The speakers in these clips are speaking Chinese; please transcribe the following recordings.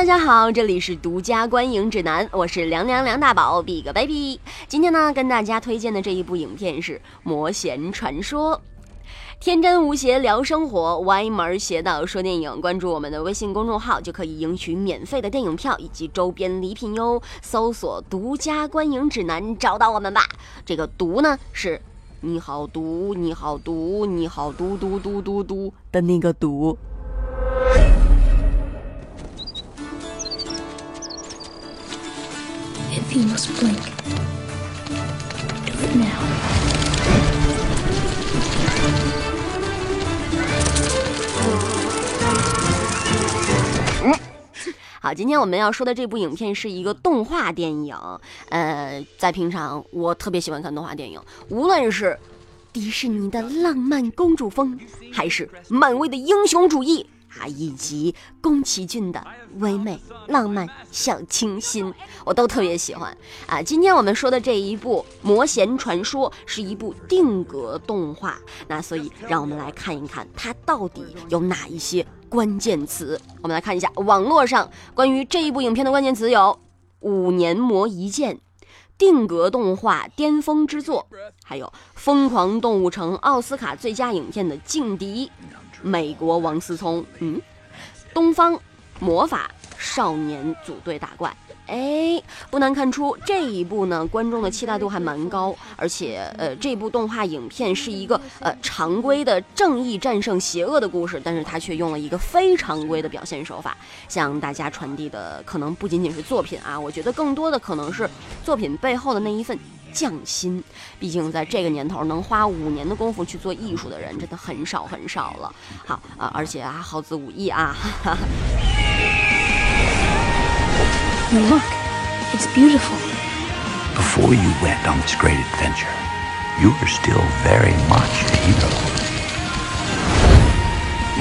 大家好，这里是独家观影指南，我是凉凉梁大宝，Big Baby。今天呢，跟大家推荐的这一部影片是《魔弦传说》，天真无邪聊生活，歪门邪道说电影。关注我们的微信公众号，就可以赢取免费的电影票以及周边礼品哟。搜索“独家观影指南”，找到我们吧。这个“毒”呢，是你好毒，你好毒，你好毒毒毒毒毒的那个“毒”。You must blink, do it now. 好，今天我们要说的这部影片是一个动画电影。呃，在平常我特别喜欢看动画电影，无论是迪士尼的浪漫公主风，还是漫威的英雄主义。啊，以及宫崎骏的唯美浪漫小清新，我都特别喜欢啊。今天我们说的这一部《魔弦传说》是一部定格动画，那所以让我们来看一看它到底有哪一些关键词。我们来看一下网络上关于这一部影片的关键词有：五年磨一剑、定格动画巅峰之作，还有《疯狂动物城》奥斯卡最佳影片的劲敌。美国王思聪，嗯，东方魔法少年组队打怪，哎，不难看出这一部呢，观众的期待度还蛮高，而且，呃，这部动画影片是一个呃常规的正义战胜邪恶的故事，但是它却用了一个非常规的表现手法，向大家传递的可能不仅仅是作品啊，我觉得更多的可能是作品背后的那一份。匠心，毕竟在这个年头，能花五年的功夫去做艺术的人，真的很少很少了。好啊，而且啊，好自武艺啊。Look, it's beautiful. Before you went on this great adventure, you were still very much a hero.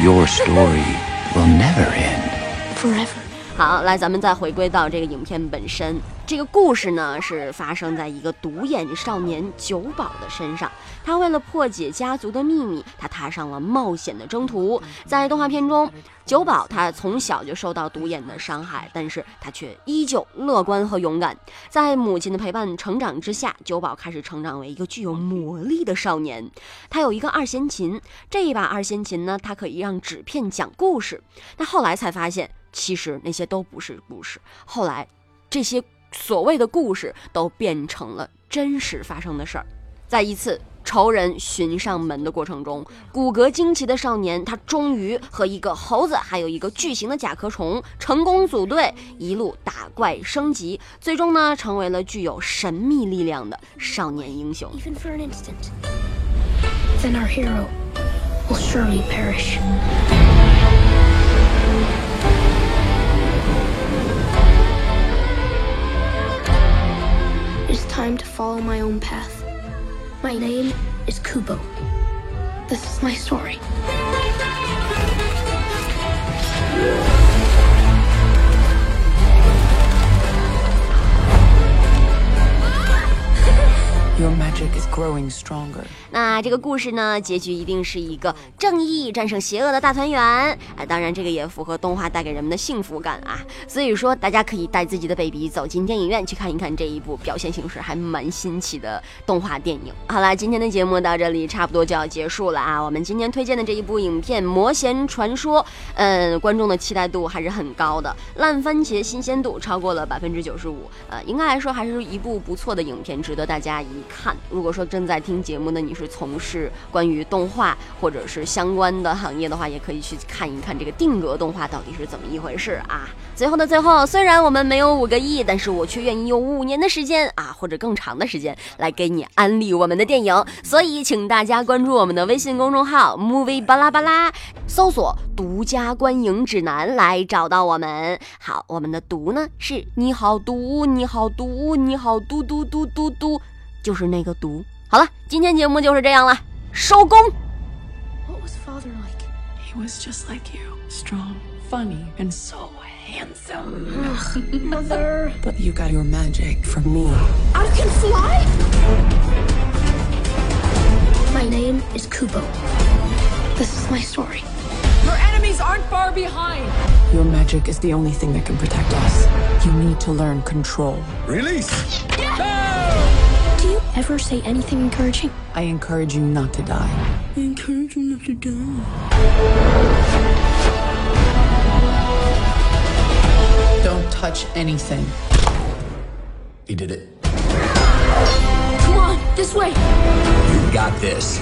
Your story will never end. Forever. 好，来，咱们再回归到这个影片本身。这个故事呢，是发生在一个独眼少年九宝的身上。他为了破解家族的秘密，他踏上了冒险的征途。在动画片中，九宝他从小就受到独眼的伤害，但是他却依旧乐观和勇敢。在母亲的陪伴成长之下，九宝开始成长为一个具有魔力的少年。他有一个二弦琴，这一把二弦琴呢，它可以让纸片讲故事。但后来才发现。其实那些都不是故事。后来，这些所谓的故事都变成了真实发生的事儿。在一次仇人寻上门的过程中，骨骼惊奇的少年他终于和一个猴子，还有一个巨型的甲壳虫成功组队，一路打怪升级，最终呢成为了具有神秘力量的少年英雄。Even for an instant, then our hero will surely perish. Time to follow my own path. My name is Kubo. This is my story. Your magic is growing stronger. 那这个故事呢，结局一定是一个正义战胜邪恶的大团圆。啊，当然这个也符合动画带给人们的幸福感啊。所以说，大家可以带自己的 baby 走进电影院去看一看这一部表现形式还蛮新奇的动画电影。好了，今天的节目到这里差不多就要结束了啊。我们今天推荐的这一部影片《魔弦传说》，嗯，观众的期待度还是很高的，烂番茄新鲜度超过了百分之九十五。呃，应该来说还是一部不错的影片，值得大家一。看，如果说正在听节目的你是从事关于动画或者是相关的行业的话，也可以去看一看这个定格动画到底是怎么一回事啊。最后的最后，虽然我们没有五个亿，但是我却愿意用五年的时间啊，或者更长的时间来给你安利我们的电影。所以，请大家关注我们的微信公众号 “movie 巴拉巴拉”，搜索“独家观影指南”来找到我们。好，我们的“毒”呢是你好毒，你好毒，你好嘟嘟嘟嘟嘟。就是那个毒。好了，今天节目就是这样了，收工。What was father like? He was just like you, strong, funny, and so handsome. Ugh, mother. But you got your magic from me. I can fly? My name is Kubo. This is my story. Your enemies are aren't far behind. Your magic is the only thing that can protect us. You need to learn control. Release! Do you Ever say anything encouraging? I encourage you not to die. I encourage you not to die. Don't touch anything. He did it. Come on, this way. You got this.